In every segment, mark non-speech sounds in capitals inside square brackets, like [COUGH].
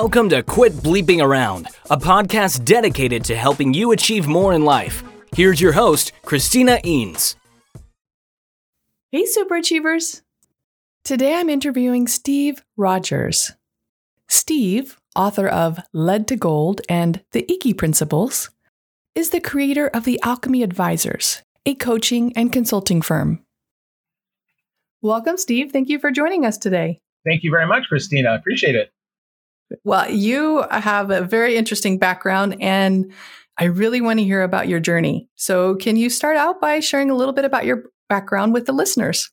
Welcome to Quit Bleeping Around, a podcast dedicated to helping you achieve more in life. Here's your host, Christina Eanes. Hey, Super Achievers! Today I'm interviewing Steve Rogers. Steve, author of Lead to Gold and The Iggy Principles, is the creator of the Alchemy Advisors, a coaching and consulting firm. Welcome, Steve. Thank you for joining us today. Thank you very much, Christina. I Appreciate it. Well, you have a very interesting background, and I really want to hear about your journey. So, can you start out by sharing a little bit about your background with the listeners?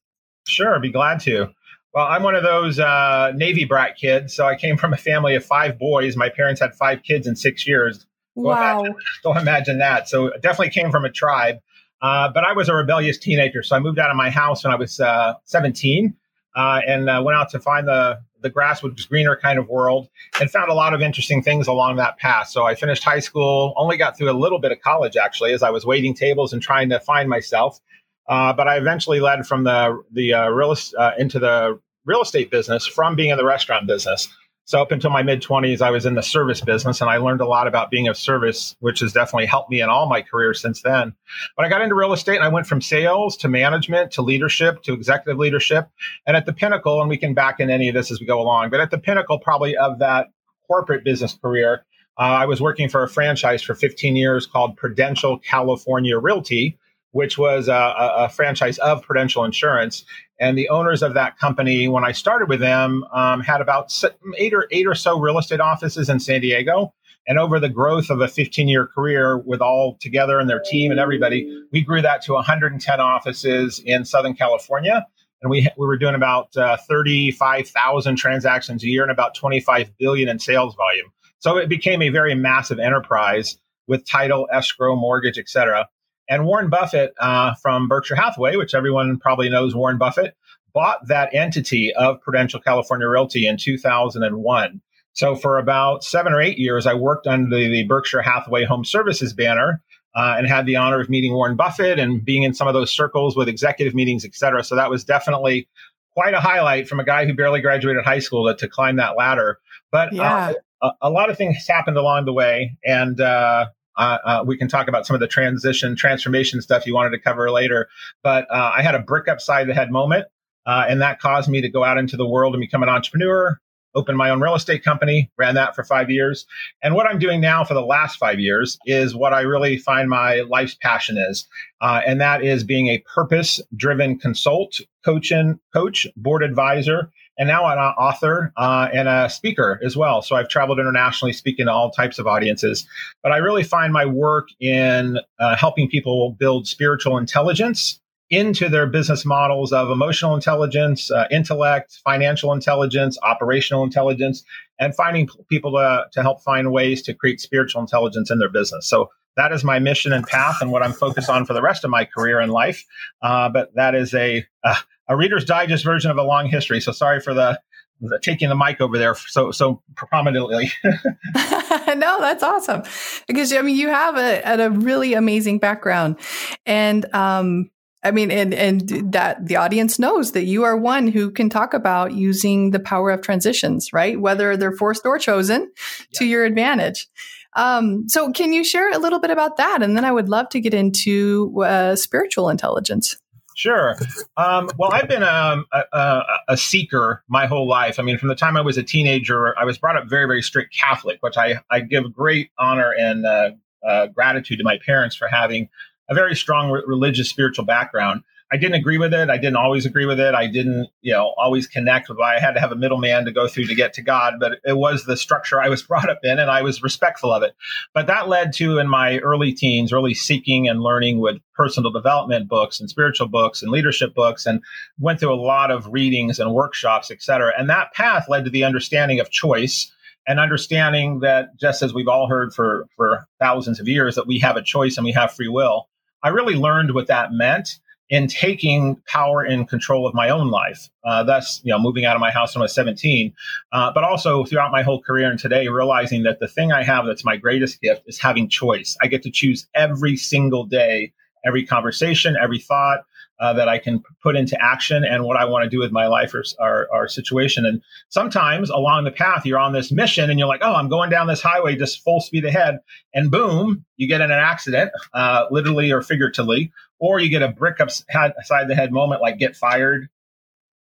Sure, I'd be glad to. Well, I'm one of those uh, Navy brat kids. So, I came from a family of five boys. My parents had five kids in six years. Don't wow. Imagine, don't imagine that. So, definitely came from a tribe. Uh, but I was a rebellious teenager. So, I moved out of my house when I was uh, 17 uh, and uh, went out to find the the grass was greener kind of world and found a lot of interesting things along that path. So I finished high school, only got through a little bit of college actually, as I was waiting tables and trying to find myself. Uh, but I eventually led from the the uh, real uh, into the real estate business from being in the restaurant business. So up until my mid 20s, I was in the service business and I learned a lot about being of service, which has definitely helped me in all my career since then. But I got into real estate and I went from sales to management to leadership to executive leadership. And at the pinnacle, and we can back in any of this as we go along, but at the pinnacle probably of that corporate business career, uh, I was working for a franchise for 15 years called Prudential California Realty, which was a, a, franchise of Prudential Insurance. And the owners of that company, when I started with them, um, had about eight or eight or so real estate offices in San Diego. And over the growth of a 15 year career with all together and their team and everybody, we grew that to 110 offices in Southern California. And we, we were doing about uh, 35,000 transactions a year and about 25 billion in sales volume. So it became a very massive enterprise with title, escrow, mortgage, et cetera. And Warren Buffett uh, from Berkshire Hathaway, which everyone probably knows Warren Buffett, bought that entity of Prudential California Realty in 2001. So for about seven or eight years, I worked under the Berkshire Hathaway Home Services banner uh, and had the honor of meeting Warren Buffett and being in some of those circles with executive meetings, et cetera. So that was definitely quite a highlight from a guy who barely graduated high school to, to climb that ladder. But uh, yeah. uh, a, a, lot of things happened along the way. And uh, uh, uh, we can talk about some of the transition, transformation stuff you wanted to cover later. But uh, I had a brick upside the head moment, uh, and that caused me to go out into the world and become an entrepreneur. Open my own real estate company, ran that for five years. And what I'm doing now for the last five years is what I really find my life's passion is. Uh, and that is being a purpose driven consult, coach, and coach, board advisor, and now an author uh, and a speaker as well. So I've traveled internationally speaking to all types of audiences. But I really find my work in uh, helping people build spiritual intelligence into their business models of emotional intelligence, uh, intellect, financial intelligence, operational intelligence, and finding people to, to help find ways to create spiritual intelligence in their business. So that is my mission and path and what I'm focused on for the rest of my career and life. Uh, but that is a, uh, a Reader's Digest version of a long history. So sorry for the, the taking the mic over there so so prominently. [LAUGHS] [LAUGHS] no, that's awesome because I mean you have a, a really amazing background, and um, I mean, and and that the audience knows that you are one who can talk about using the power of transitions, right? Whether they're forced or chosen, yeah. to your advantage. Um, so, can you share a little bit about that? And then I would love to get into uh, spiritual intelligence. Sure. Um, well, I've been um, a, a, a, seeker my whole life. I mean, from the time I was a teenager, I was brought up very, very strict Catholic, which I, I give great honor and uh, uh, gratitude to my parents for having very strong re- religious, spiritual background. I didn't agree with it. I didn't always agree with it. I didn't, you know, always connect with why I had to have a middleman to go through to get to God, but it was the structure I was [LAUGHS] brought up in and I was respectful of it. But that led to in my early teens, early seeking and learning with personal development books and spiritual books and leadership books and went through a lot of readings and workshops, et cetera. And that path led to the understanding of choice and understanding that just as we've all heard for, for thousands of years that we have a choice and we have free will. I really learned what that meant in taking power and control of my own life. Uh, thus, you know, moving out of my house when I was 17, uh, but also throughout my whole career and today, realizing that the thing I have that's my greatest gift is having choice. I get to choose every single day, every conversation, every thought. Uh, that I can put into action and what I want to do with my life or, or, situation. And sometimes along the path, you're on this mission and you're like, oh, I'm going down this highway just full speed ahead. And boom, you get in an accident, uh, literally or figuratively, or you get a brick upside the head moment like get fired,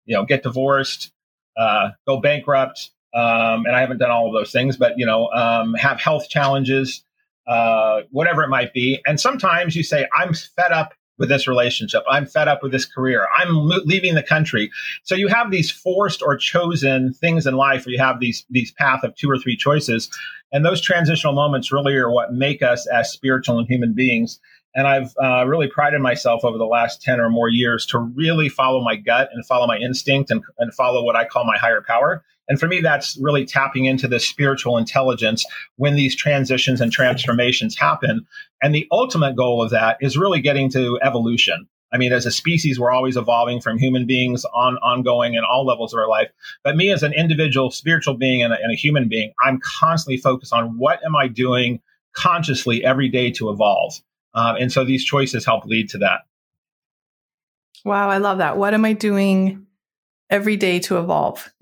you know, get divorced, uh, go bankrupt. Um, and I haven't done all of those things, but, you know, um, have health challenges, uh, whatever it might be. And sometimes you say, I'm fed up with this relationship. I'm fed up with this career. I'm leaving the country. So you have these forced or chosen things in life where you have these these path of two or three choices. And those transitional moments really are what make us as spiritual and human beings. And I've uh, really prided myself over the last 10 or more years to really follow my gut and follow my instinct and, and follow what I call my higher power. And for me, that's really tapping into the spiritual intelligence when these transitions and transformations happen. And the ultimate goal of that is really getting to evolution. I mean, as a species, we're always evolving from human beings on ongoing in all levels of our life. But me as an individual spiritual being and a, and a human being, I'm constantly focused on what am I doing consciously every day to evolve. Uh, and so these choices help lead to that. Wow, I love that. What am I doing every day to evolve?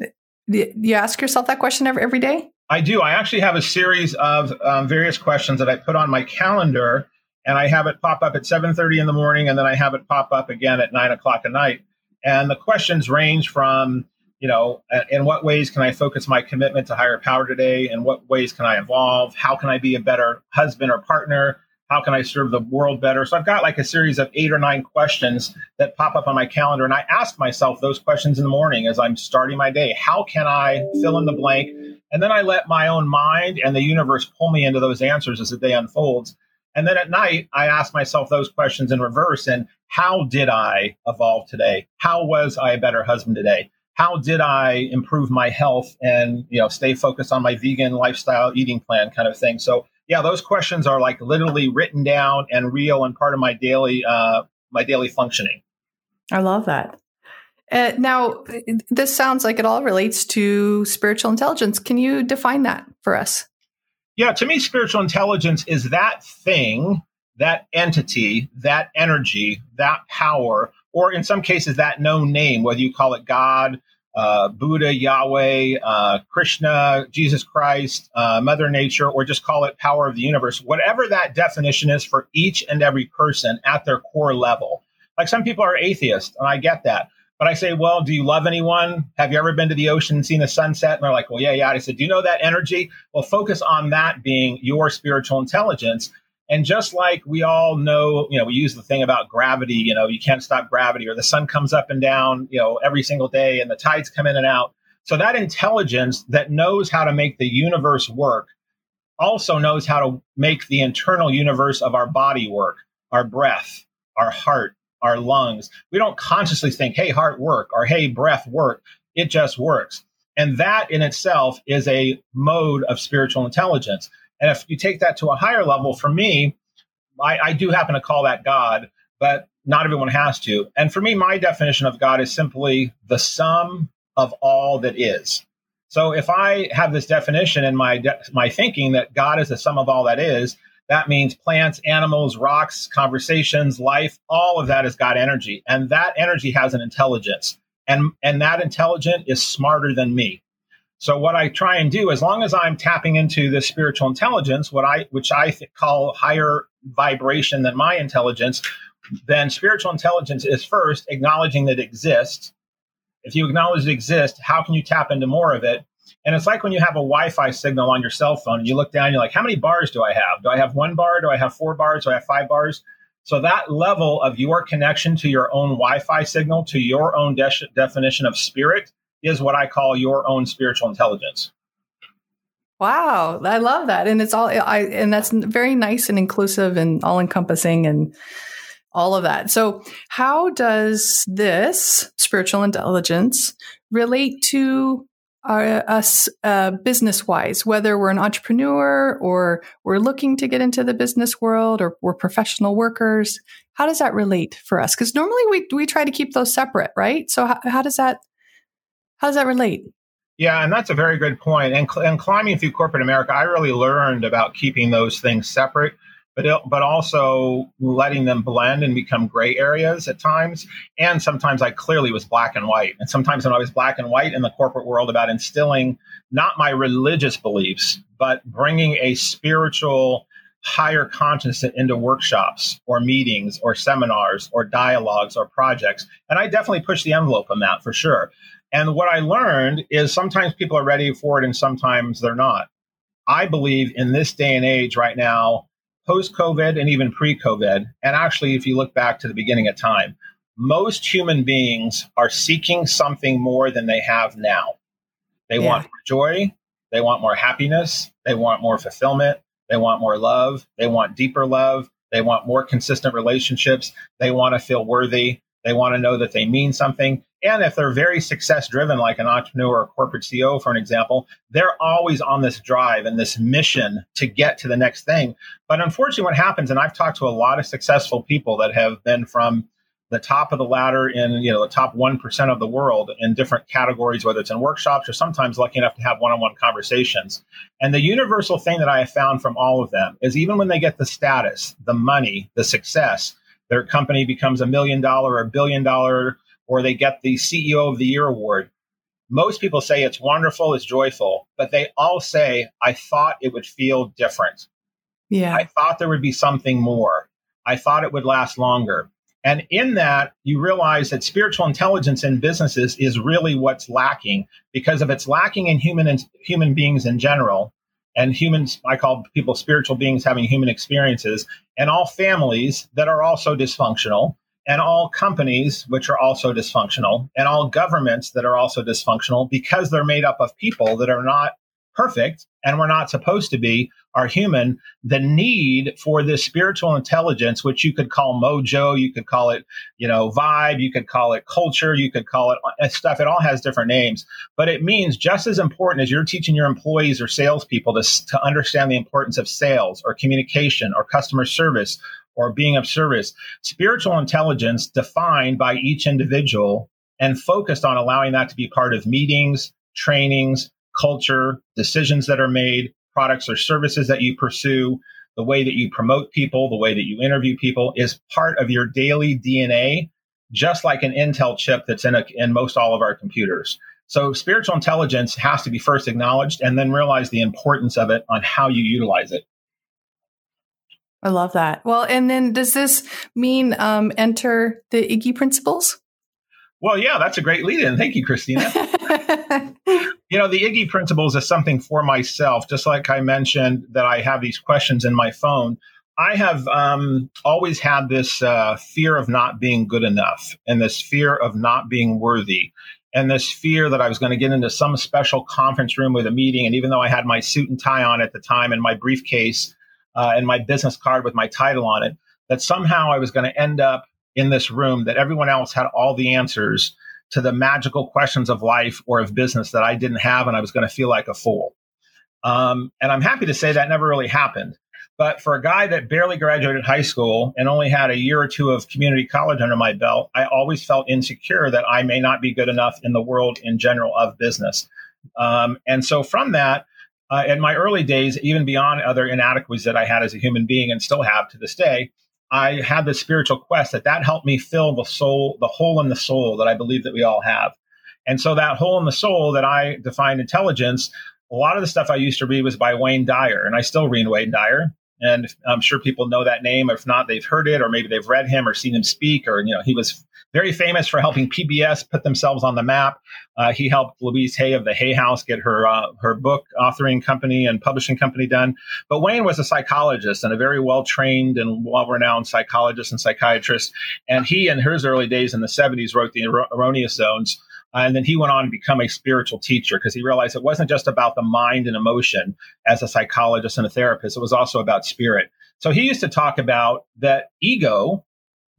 You ask yourself that question every, every day? I do. I actually have a series of um, various questions that I put on my calendar, and I have it pop up at 7:30 in the morning, and then I have it pop up again at nine o'clock at night. And the questions range from, you know, in what ways can I focus my commitment to higher power today? In what ways can I evolve? How can I be a better husband or partner? How can I serve the world better? So I've got like a series of eight or nine questions that pop up on my calendar. And I ask myself those questions in the morning as I'm starting my day. How can I fill in the blank? And then I let my own mind and the universe pull me into those answers as the day unfolds. And then at night, I ask myself those questions in reverse. And how did I evolve today? How was I a better husband today? How did I improve my health and, you know, stay focused on my vegan lifestyle eating plan kind of thing? So yeah, those questions are like literally written down and real and part of my daily uh, my daily functioning. I love that. Uh, now, this sounds like it all relates to spiritual intelligence. Can you define that for us? Yeah, to me, spiritual intelligence is that thing, that entity, that energy, that power, or in some cases, that known name, whether you call it God, uh, Buddha, Yahweh, uh, Krishna, Jesus Christ, uh, Mother Nature, or just call it power of the universe, whatever that definition is for each and every person at their core level. Like some people are atheists, and I get that. But I say, well, do you love anyone? Have you ever been to the ocean and seen the sunset? And they're like, well, yeah, yeah. I said, do you know that energy? Well, focus on that being your spiritual intelligence. And just like we all know, you know, we use the thing about gravity, you know, you can't stop gravity, or the sun comes up and down, you know, every single day and the tides come in and out. So that intelligence that knows how to make the universe work also knows how to make the internal universe of our body work, our breath, our heart, our lungs. We don't consciously think, hey, heart work or hey, breath work. It just works. And that in itself is a mode of spiritual intelligence. And if you take that to a higher level, for me, I, I do happen to call that God, but not everyone has to. And for me, my definition of God is simply the sum of all that is. So if I have this definition in my de- my thinking that God is the sum of all that is, that means plants, animals, rocks, conversations, life, all of that is God energy. And that energy has an intelligence. And and that intelligence is smarter than me. So what I try and do, as long as I'm tapping into this spiritual intelligence, what I which I call higher vibration than my intelligence, then spiritual intelligence is first acknowledging that it exists. If you acknowledge it exists, how can you tap into more of it? And it's like when you have a Wi-Fi signal on your cell phone and you look down, you're like, how many bars do I have? Do I have one bar? Do I have four bars? Do I have five bars? So that level of your connection to your own Wi-Fi signal, to your own de- definition of spirit, is what I call your own spiritual intelligence. Wow, I love that, and it's all I and that's very nice and inclusive and all encompassing and all of that. So, how does this spiritual intelligence relate to our, us uh, business wise, whether we're an entrepreneur or we're looking to get into the business world or we're professional workers? How does that relate for us? Because normally we we try to keep those separate, right? So, how, how does that how does that relate? Yeah, and that's a very good point. And, and climbing through corporate America, I really learned about keeping those things separate. but it, but also letting them blend and become gray areas at times. And sometimes I clearly was black and white. And sometimes when I was black and white in the corporate world about instilling not my religious beliefs, but bringing a spiritual higher consciousness into workshops or meetings or seminars or dialogues or projects. And I definitely push the envelope on that for sure. And what I learned is sometimes people are ready for it and sometimes they're not. I believe in this day and age right now, post COVID and even pre COVID, and actually, if you look back to the beginning of time, most human beings are seeking something more than they have now. They yeah. want more joy, they want more happiness, they want more fulfillment, they want more love, they want deeper love, they want more consistent relationships, they want to feel worthy, they want to know that they mean something. And if they're very success driven, like an entrepreneur or corporate CEO, for an example, they're always on this drive and this mission to get to the next thing. But unfortunately, what happens, and I've talked to a lot of successful people that have been from the top of the ladder in you know the top 1% of the world in different categories whether it's in workshops or sometimes lucky enough to have one-on-one conversations and the universal thing that i have found from all of them is even when they get the status the money the success their company becomes a million dollar or a billion dollar or they get the CEO of the Year award. Most people say it's wonderful, it's joyful, but they all say, I thought it would feel different. Yeah. I thought there would be something more. I thought it would last longer. And in that, you realize that spiritual intelligence in businesses is really what's lacking because if it's lacking in human human beings in general, and humans, I call people spiritual beings having human experiences, and all families that are also dysfunctional, and all companies which are also dysfunctional and all governments that are also dysfunctional because they're made up of people that are not perfect and we're not supposed to be are human the need for this spiritual intelligence which you could call mojo you could call it you know vibe you could call it culture you could call it uh, stuff it all has different names but it means just as important as you're teaching your employees or salespeople to, to understand the importance of sales or communication or customer service or being of service. Spiritual intelligence defined by each individual and focused on allowing that to be part of meetings, trainings, culture, decisions that are made, products or services that you pursue, the way that you promote people, the way that you interview people is part of your daily DNA, just like an Intel chip that's in, a, in most all of our computers. So spiritual intelligence has to be first acknowledged and then realize the importance of it on how you utilize it. I love that. Well, and then does this mean um, enter the Iggy principles? Well, yeah, that's a great lead in. Thank you, Christina. [LAUGHS] you know, the Iggy principles is something for myself, just like I mentioned that I have these questions in my phone. I have um, always had this uh, fear of not being good enough and this fear of not being worthy and this fear that I was going to get into some special conference room with a meeting. And even though I had my suit and tie on at the time and my briefcase, uh, and my business card with my title on it, that somehow I was going to end up in this room, that everyone else had all the answers to the magical questions of life or of business that I didn't have, and I was going to feel like a fool. Um, and I'm happy to say that never really happened. But for a guy that barely graduated high school and only had a year or two of community college under my belt, I always felt insecure that I may not be good enough in the world in general of business. Um, and so from that, uh, in my early days, even beyond other inadequacies that I had as a human being and still have to this day, I had this spiritual quest that that helped me fill the soul, the hole in the soul that I believe that we all have. And so that hole in the soul that I defined intelligence, a lot of the stuff I used to read was by Wayne Dyer, and I still read Wayne Dyer. And I'm sure people know that name. If not, they've heard it, or maybe they've read him or seen him speak, or you know, he was very famous for helping PBS put themselves on the map. Uh, he helped Louise Hay of the Hay House get her uh, her book authoring company and publishing company done. But Wayne was a psychologist and a very well trained and well renowned psychologist and psychiatrist. And he, in his early days in the 70s, wrote the Erroneous Zones. Uh, and then he went on to become a spiritual teacher because he realized it wasn't just about the mind and emotion as a psychologist and a therapist, it was also about spirit. So he used to talk about that ego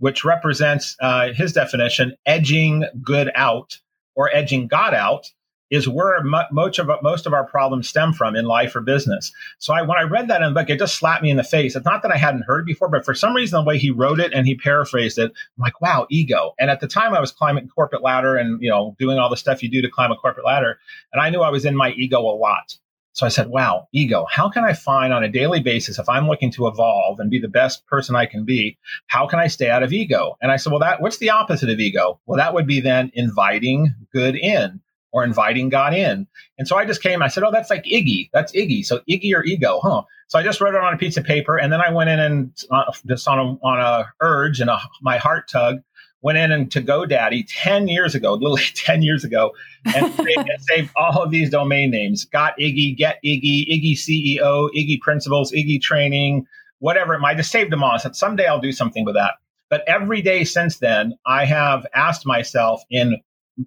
which represents uh, his definition, edging good out or edging God out, is where most of most of our problems stem from in life or business. So I, when I read that in the book, it just slapped me in the face. It's not that I hadn't heard it before, but for some reason, the way he wrote it and he paraphrased it, I'm like, wow, ego. And at the time, I was climbing corporate ladder and you know doing all the stuff you do to climb a corporate ladder, and I knew I was in my ego a lot. So I said, wow, ego, how can I find on a daily basis, if I'm looking to evolve and be the best person I can be, how can I stay out of ego? And I said, well, that, what's the opposite of ego? Well, that would be then inviting good in or inviting God in. And so I just came, I said, oh, that's like Iggy. That's Iggy. So Iggy or ego, huh? So I just wrote it on a piece of paper. And then I went in and uh, just on a, on a urge and a, my heart tug, went in and to GoDaddy 10 years ago, [LAUGHS] literally 10 years ago, and [LAUGHS] saved, saved, all of these domain names. Got Iggy, Get Iggy, Iggy CEO, Iggy Principles, Iggy Training, whatever it might. I just saved them all. I said, someday I'll do something with that. But every day since then, I have asked myself in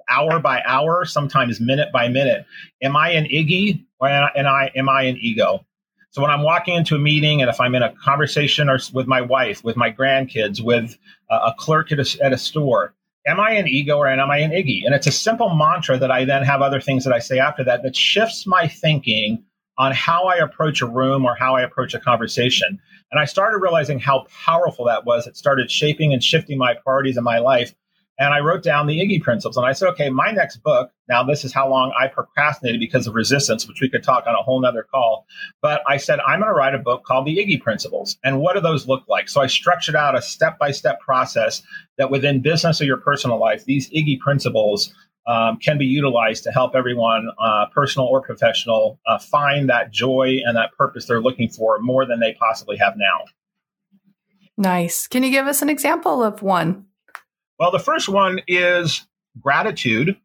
hour by hour, sometimes minute by minute, am I an Iggy or am I, am I an ego? So when I'm walking into a meeting and if I'm in a conversation or with my wife, with my grandkids, with a clerk at a, at a store, am I an ego or am I an Iggy? And it's a simple mantra that I then have other things that I say after that that shifts my thinking on how I approach a room or how I approach a conversation. And I started realizing how powerful that was. It started shaping and shifting my priorities in my life and I wrote down the Iggy principles. And I said, okay, my next book, now this is how long I procrastinated because of resistance, which we could talk on a whole nother call. But I said, I'm going to write a book called the Iggy principles. And what do those look like? So I structured out a step by step process that within business or your personal life, these Iggy principles um, can be utilized to help everyone, uh, personal or professional, uh, find that joy and that purpose they're looking for more than they possibly have now. Nice. Can you give us an example of one? Well, the first one is gratitude.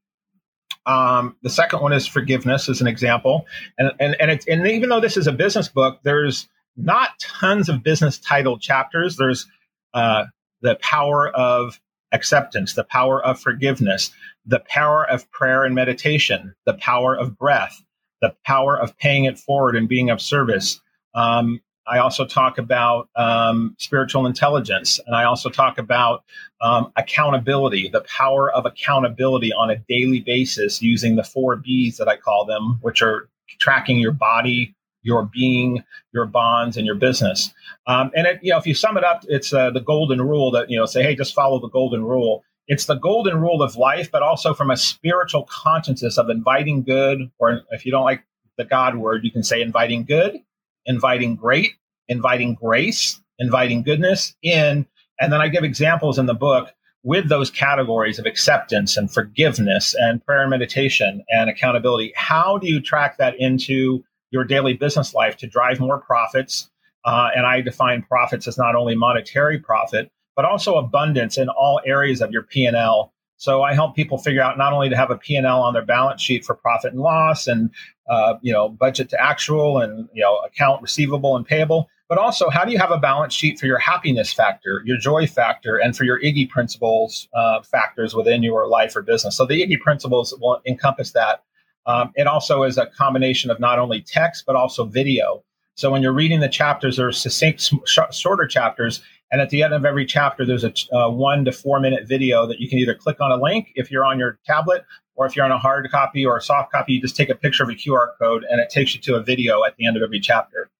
Um, the second one is forgiveness, as an example. And and and, and even though this is a business book, there's not tons of business titled chapters. There's uh, the power of acceptance, the power of forgiveness, the power of prayer and meditation, the power of breath, the power of paying it forward and being of service, um, I also talk about um, spiritual intelligence, and I also talk about um, accountability, the power of accountability on a daily basis using the four B's that I call them, which are tracking your body, your being, your bonds, and your business. Um, and it, you know, if you sum it up, it's uh, the golden rule that you know say, hey, just follow the golden rule. It's the golden rule of life, but also from a spiritual consciousness of inviting good, or if you don't like the God word, you can say inviting good, inviting great, inviting grace, inviting goodness in. And then I give examples in the book with those categories of acceptance and forgiveness and prayer and meditation and accountability. How do you track that into your daily business life to drive more profits? Uh, and I define profits as not only monetary profit, but also abundance in all areas of your P&L. So I help people figure out not only to have a P&L on their balance sheet for profit and loss and uh, you know budget to actual and you know account receivable and payable, but also how do you have a balance sheet for your happiness factor, your joy factor, and for your Iggy principles uh, factors within your life or business. So the Iggy principles will encompass that. Um, it also is a combination of not only text but also video. So when you're reading the chapters, there are succinct, sh- shorter chapters, and at the end of every chapter, there's a uh, one to four minute video that you can either click on a link if you're on your tablet, or if you're on a hard copy or a soft copy, you just take a picture of a QR code and it takes you to a video at the end of every chapter.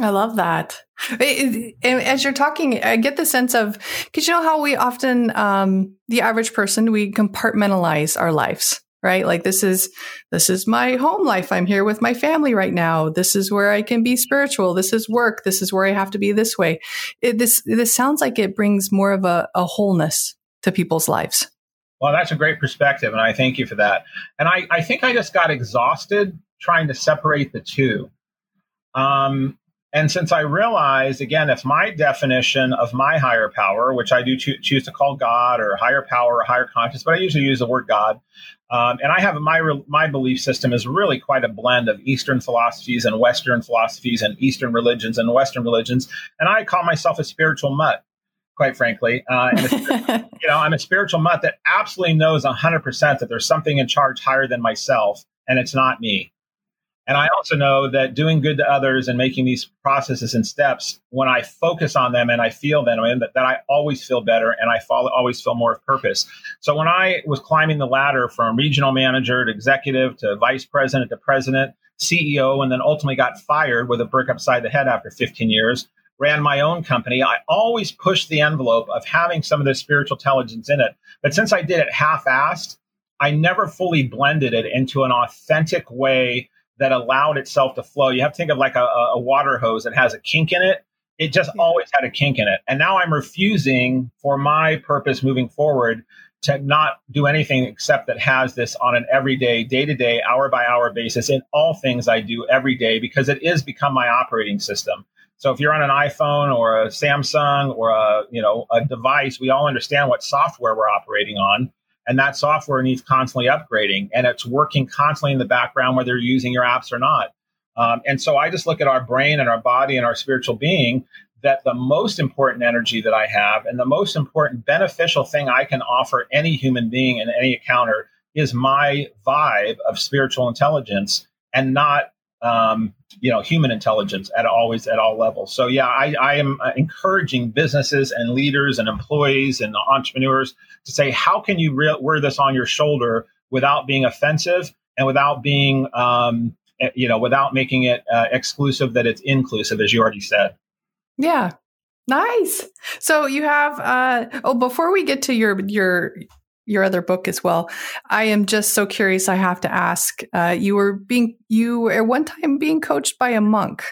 I love that. As you're talking, I get the sense of because you know how we often, um, the average person, we compartmentalize our lives, right? Like this is this is my home life. I'm here with my family right now. This is where I can be spiritual. This is work. This is where I have to be this way. It, this this sounds like it brings more of a, a wholeness to people's lives. Well, that's a great perspective, and I thank you for that. And I, I think I just got exhausted trying to separate the two. Um, and since I realized, again, if my definition of my higher power, which I do cho- choose to call God or higher power or higher conscience, but I usually use the word God, um, and I have my re- my belief system is really quite a blend of Eastern philosophies and Western philosophies and Eastern religions and Western religions, and I call myself a spiritual mutt, quite frankly. Uh, a, [LAUGHS] you know, I'm a spiritual mutt that absolutely knows 100% that there's something in charge higher than myself, and it's not me. And I also know that doing good to others and making these processes and steps, when I focus on them and I feel them, that, that I always feel better and I follow, always feel more of purpose. So when I was climbing the ladder from regional manager to executive to vice president to president, CEO, and then ultimately got fired with a brick upside the head after 15 years, ran my own company, I always pushed the envelope of having some of the spiritual intelligence in it. But since I did it half assed, I never fully blended it into an authentic way that allowed itself to flow. You have to think of like a, a water hose that has a kink in it. It just always had a kink in it. And now I'm refusing for my purpose moving forward to not do anything except that has this on an everyday, day to day, hour by hour basis in all things I do every day because it is become my operating system. So if you're on an iPhone or a Samsung or a you know a device, we all understand what software we're operating on, and that software needs constantly upgrading, and it's working constantly in the background whether you're using your apps or not. Um, and so I just look at our brain and our body and our spiritual being that the most important energy that I have and the most important beneficial thing I can offer any human being in any encounter is my vibe of spiritual intelligence and not um, you know human intelligence at always at all levels. So yeah I, I am encouraging businesses and leaders and employees and entrepreneurs to say how can you re- wear this on your shoulder without being offensive and without being um, eh, you know without making it uh, exclusive that it's inclusive as you already said? Yeah. Nice. So you have uh oh before we get to your your your other book as well. I am just so curious. I have to ask. Uh, you were being you were at one time being coached by a monk.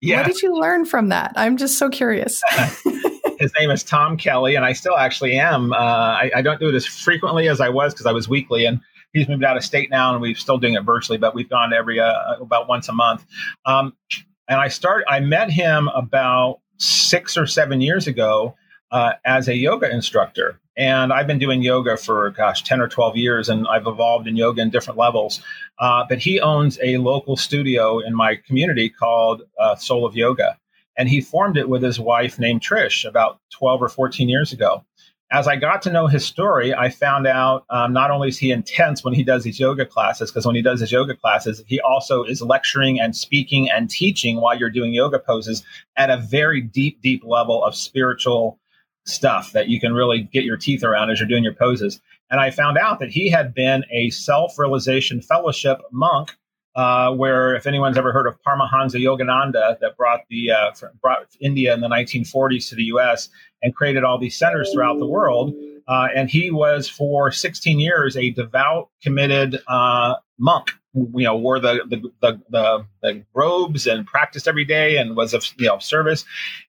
Yeah. What did you learn from that? I'm just so curious. [LAUGHS] His name is Tom Kelly, and I still actually am. Uh, I, I, don't do it as frequently as I was because I was weekly, and he's moved out of state now, and we're still doing it virtually. But we've gone every uh, about once a month. Um, and I start. I met him about six or seven years ago uh, as a yoga instructor. And I've been doing yoga for, gosh, 10 or 12 years, and I've evolved in yoga in different levels. Uh, but he owns a local studio in my community called uh, Soul of Yoga. And he formed it with his wife named Trish about 12 or 14 years ago. As I got to know his story, I found out um, not only is he intense when he does these yoga classes, because when he does his yoga classes, he also is lecturing and speaking and teaching while you're doing yoga poses at a very deep, deep level of spiritual stuff that you can really get your teeth around as you're doing your poses. And I found out that he had been a self realization fellowship monk. Uh, where, if anyone's ever heard of Paramahansa Yogananda, that brought the uh, brought India in the 1940s to the U.S. and created all these centers throughout the world, uh, and he was for 16 years a devout, committed uh, monk. You know, wore the the, the the, the robes and practiced every day and was of you know service,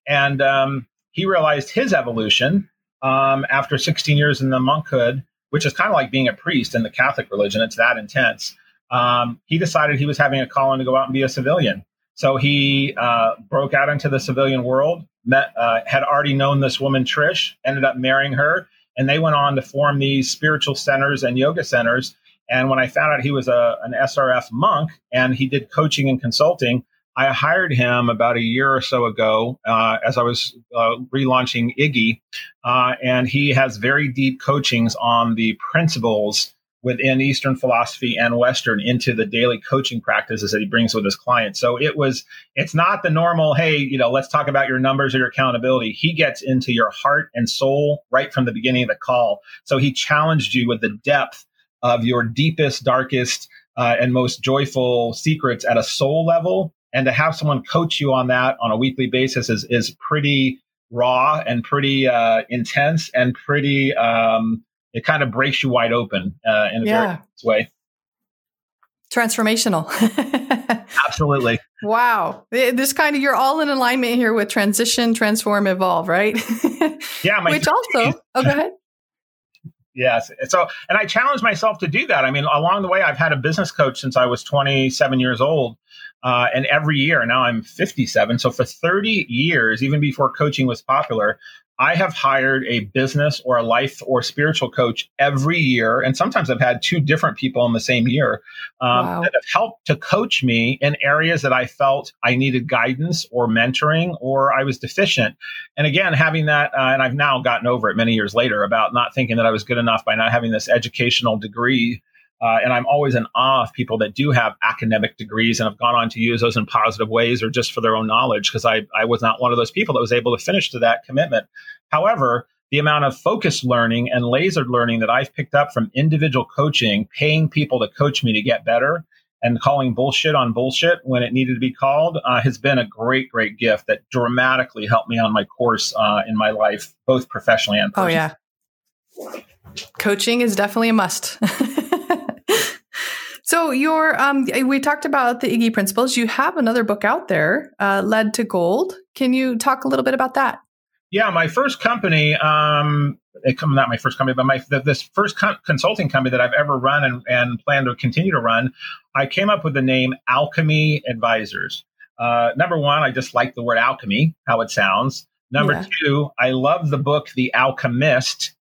and um, he realized his evolution um, after 16 years in the monkhood, which is kind of like being a priest in the Catholic religion. It's that intense. Um, he decided he was having a calling to go out and be a civilian. So he uh, broke out into the civilian world, met, uh, had already known this woman, Trish, ended up marrying her, and they went on to form these spiritual centers and yoga centers. And when I found out he was a, an SRF monk and he did coaching and consulting, I hired him about a year or so ago uh, as I was uh, relaunching Iggy, uh, and he has very deep coachings on the principles within Eastern philosophy and Western into the daily coaching practices that he brings with his clients. So it was, it's not the normal, hey, you know, let's talk about your numbers or your accountability. He gets into your heart and soul right from the beginning of the call. So he challenged you with the depth of your deepest, darkest, uh, and most joyful secrets at a soul level and to have someone coach you on that on a weekly basis is is pretty raw and pretty uh, intense and pretty um, it kind of breaks you wide open uh, in a yeah. very way transformational [LAUGHS] absolutely wow this kind of you're all in alignment here with transition transform evolve right [LAUGHS] yeah which also [LAUGHS] oh go ahead Yes. So, and I challenged myself to do that. I mean, along the way, I've had a business coach since I was 27 years old. Uh, and every year, now I'm 57. So for 30 years, even before coaching was popular, I have hired a business or a life or spiritual coach every year. And sometimes I've had two different people in the same year um, wow. that have helped to coach me in areas that I felt I needed guidance or mentoring or I was deficient. And again, having that, uh, and I've now gotten over it many years later about not thinking that I was good enough by not having this educational degree uh, and I'm always in awe of people that do have academic degrees and have gone on to use those in positive ways or just for their own knowledge, because I, I was not one of those people that was able to finish to that commitment. However, the amount of focused learning and lasered learning that I've picked up from individual coaching, paying people to coach me to get better, and calling bullshit on bullshit when it needed to be called uh, has been a great, great gift that dramatically helped me on my course uh, in my life, both professionally and personally. Oh, yeah. Coaching is definitely a must. [LAUGHS] So your um, we talked about the Iggy principles. You have another book out there, uh, Lead to Gold. Can you talk a little bit about that? Yeah, my first company, um, not my first company, but my this first consulting company that I've ever run and, and plan to continue to run, I came up with the name Alchemy Advisors. Uh, number one, I just like the word alchemy, how it sounds. Number yeah. two, I love the book The Alchemist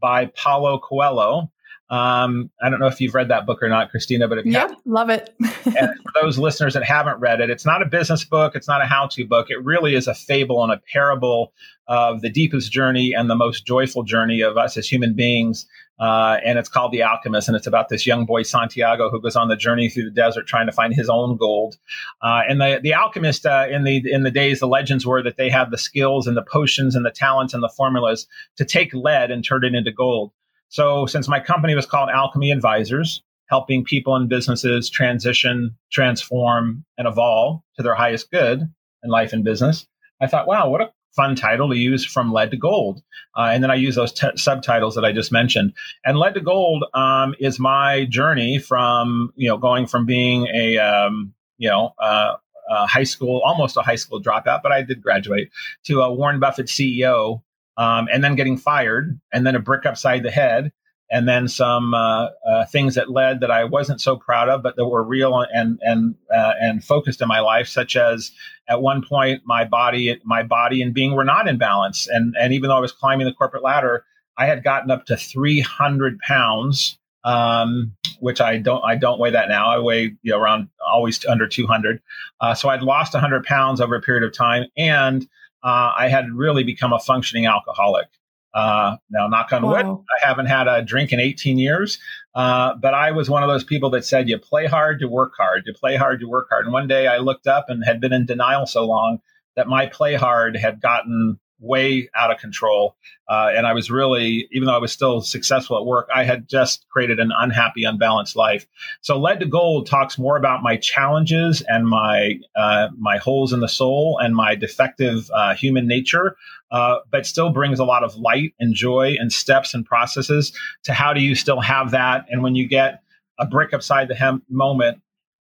by Paulo Coelho. Um, I don't know if you've read that book or not, Christina, but if love it. and for those listeners that haven't read it, it's not a business book, it's not a how-to book. It really is a fable and a parable of the deepest journey and the most joyful journey of us as human beings. Uh, and it's called The Alchemist, and it's about this young boy Santiago who goes on the journey through the desert trying to find his own gold. Uh, and the the alchemist uh, in the in the days, the legends were that they had the skills and the potions and the talents and the formulas to take lead and turn it into gold. So, since my company was called Alchemy Advisors, helping people and businesses transition, transform, and evolve to their highest good in life and business, I thought, wow, what a fun title to use from lead to gold. Uh, and then I use those t- subtitles that I just mentioned. And lead to gold um, is my journey from, you know, going from being a, um, you know, uh, high school, almost a high school dropout, but I did graduate to a Warren Buffett CEO um, and then getting fired, and then a brick upside the head, and then some uh, uh, things that led that I wasn't so proud of, but that were real and and uh, and focused in my life, such as at one point my body, my body and being were not in balance, and and even though I was climbing the corporate ladder, I had gotten up to 300 pounds. Um, which I don't I don't weigh that now. I weigh you know, around always under 200. Uh, so I'd lost 100 pounds over a period of time, and uh, I had really become a functioning alcoholic. Uh, now, knock on wow. wood, I haven't had a drink in 18 years, uh, but I was one of those people that said, you play hard, you work hard, you play hard, you work hard. And one day I looked up and had been in denial so long that my play hard had gotten way out of control. Uh, and I was really, even though I was still successful at work, I had just created an unhappy, unbalanced life. So, Lead to Gold talks more about my challenges and my uh, my holes in the soul and my defective uh, human nature, uh, but still brings a lot of light and joy and steps and processes to how do you still have that. And when you get a brick upside the hem moment,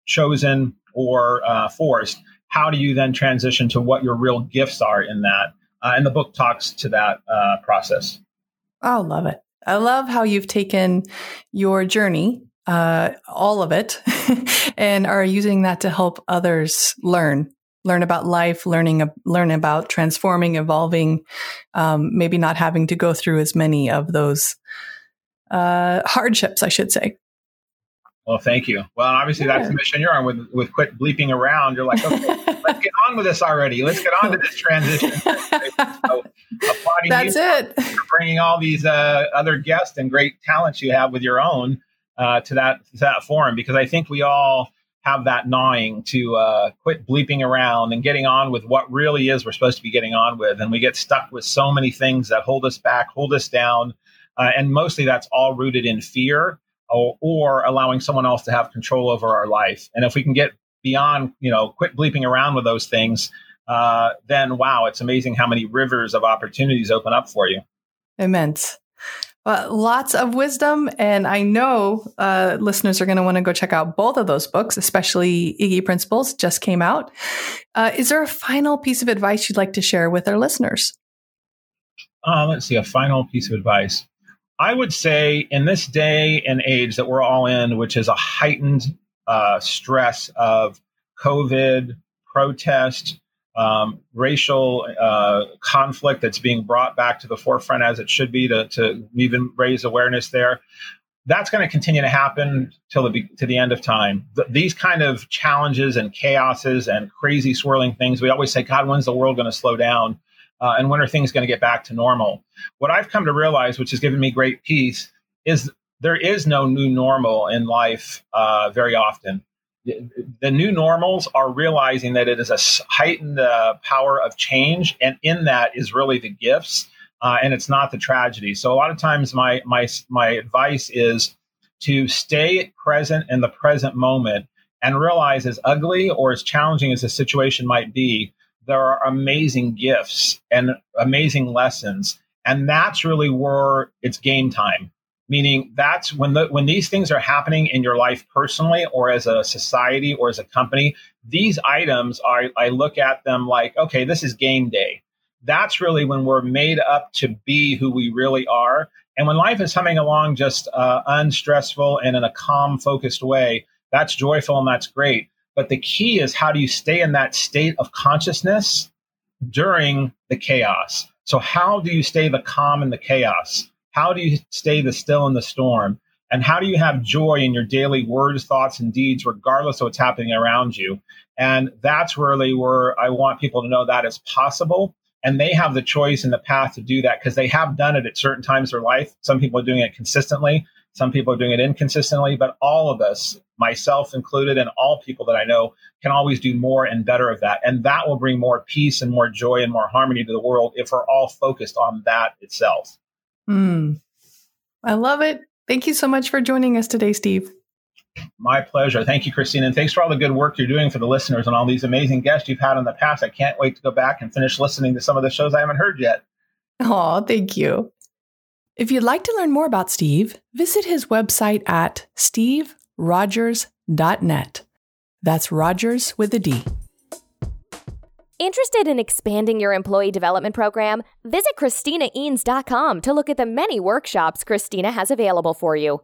chosen or uh, forced, how do you then transition to what your real gifts are in that? Uh, and the book talks to that uh, process. I love it. I love how you've taken your journey, uh, all of it, [LAUGHS] and are using that to help others learn, learn about life, learning, learn about transforming, evolving, um, maybe not having to go through as many of those uh, hardships, I should say. Well, thank you. Well, obviously that's the mission you're on with with quit bleeping around. You're like, okay, [LAUGHS] let's get on with this already. Let's get on to this transition. [LAUGHS] so, that's it. For bringing all these uh, other guests and great talents you have with your own uh, to that to that forum because I think we all have that gnawing to uh, quit bleeping around and getting on with what really is we're supposed to be getting on with, and we get stuck with so many things that hold us back, hold us down, uh, and mostly that's all rooted in fear or, or allowing someone else to have control over our life. And if we can get beyond, you know, quit bleeping around with those things, uh, then wow, it's amazing how many rivers of opportunities open up for you. Immense. Well, lots of wisdom. And I know uh, listeners are going to want to go check out both of those books, especially Iggy Principles just came out. Uh, is there a final piece of advice you'd like to share with our listeners? Uh, let's see, a final piece of advice. I would say in this day and age that we're all in, which is a heightened uh, stress of COVID, protest, um, racial uh, conflict that's being brought back to the forefront as it should be to, to even raise awareness there. That's going to continue to happen till the to the end of time. Th- these kind of challenges and chaoses and crazy swirling things. We always say, God, when's the world going to slow down? Uh, and when are things going to get back to normal? What I've come to realize, which has given me great peace, is there is no new normal in life uh, very often. The, new normals are realizing that it is a heightened uh, power of change, and in that is really the gifts, uh, and it's not the tragedy. So a lot of times, my my my advice is to stay present in the present moment and realize, as ugly or as challenging as the situation might be, there are amazing gifts and amazing lessons. And that's really where it's game time. meaning that's when the when these things are happening in your life personally or as a society or as a company these items are i look at them like okay this is game day that's really when we're made up to be who we really are and when life is coming along just uh, unstressful and in a calm focused way that's joyful and that's great but the key is how do you stay in that state of consciousness during the chaos so how do you stay the calm in the chaos how do you stay the still in the storm? And how do you have joy in your daily words, thoughts, and deeds, regardless of what's happening around you? And that's really where I want people to know that is possible. And they have the choice and the path to do that because they have done it at certain times of their life. Some people are doing it consistently, some people are doing it inconsistently, but all of us, myself included, and all people that I know, can always do more and better of that. And that will bring more peace and more joy and more harmony to the world if we're all focused on that itself. Mm. I love it. Thank you so much for joining us today, Steve. My pleasure. Thank you, Christine. And thanks for all the good work you're doing for the listeners and all these amazing guests you've had in the past. I can't wait to go back and finish listening to some of the shows I haven't heard yet. Oh, thank you. If you'd like to learn more about Steve, visit his website at steverodgers.net. That's Rodgers with a D. Interested in expanding your employee development program? Visit ChristinaEanes.com to look at the many workshops Christina has available for you.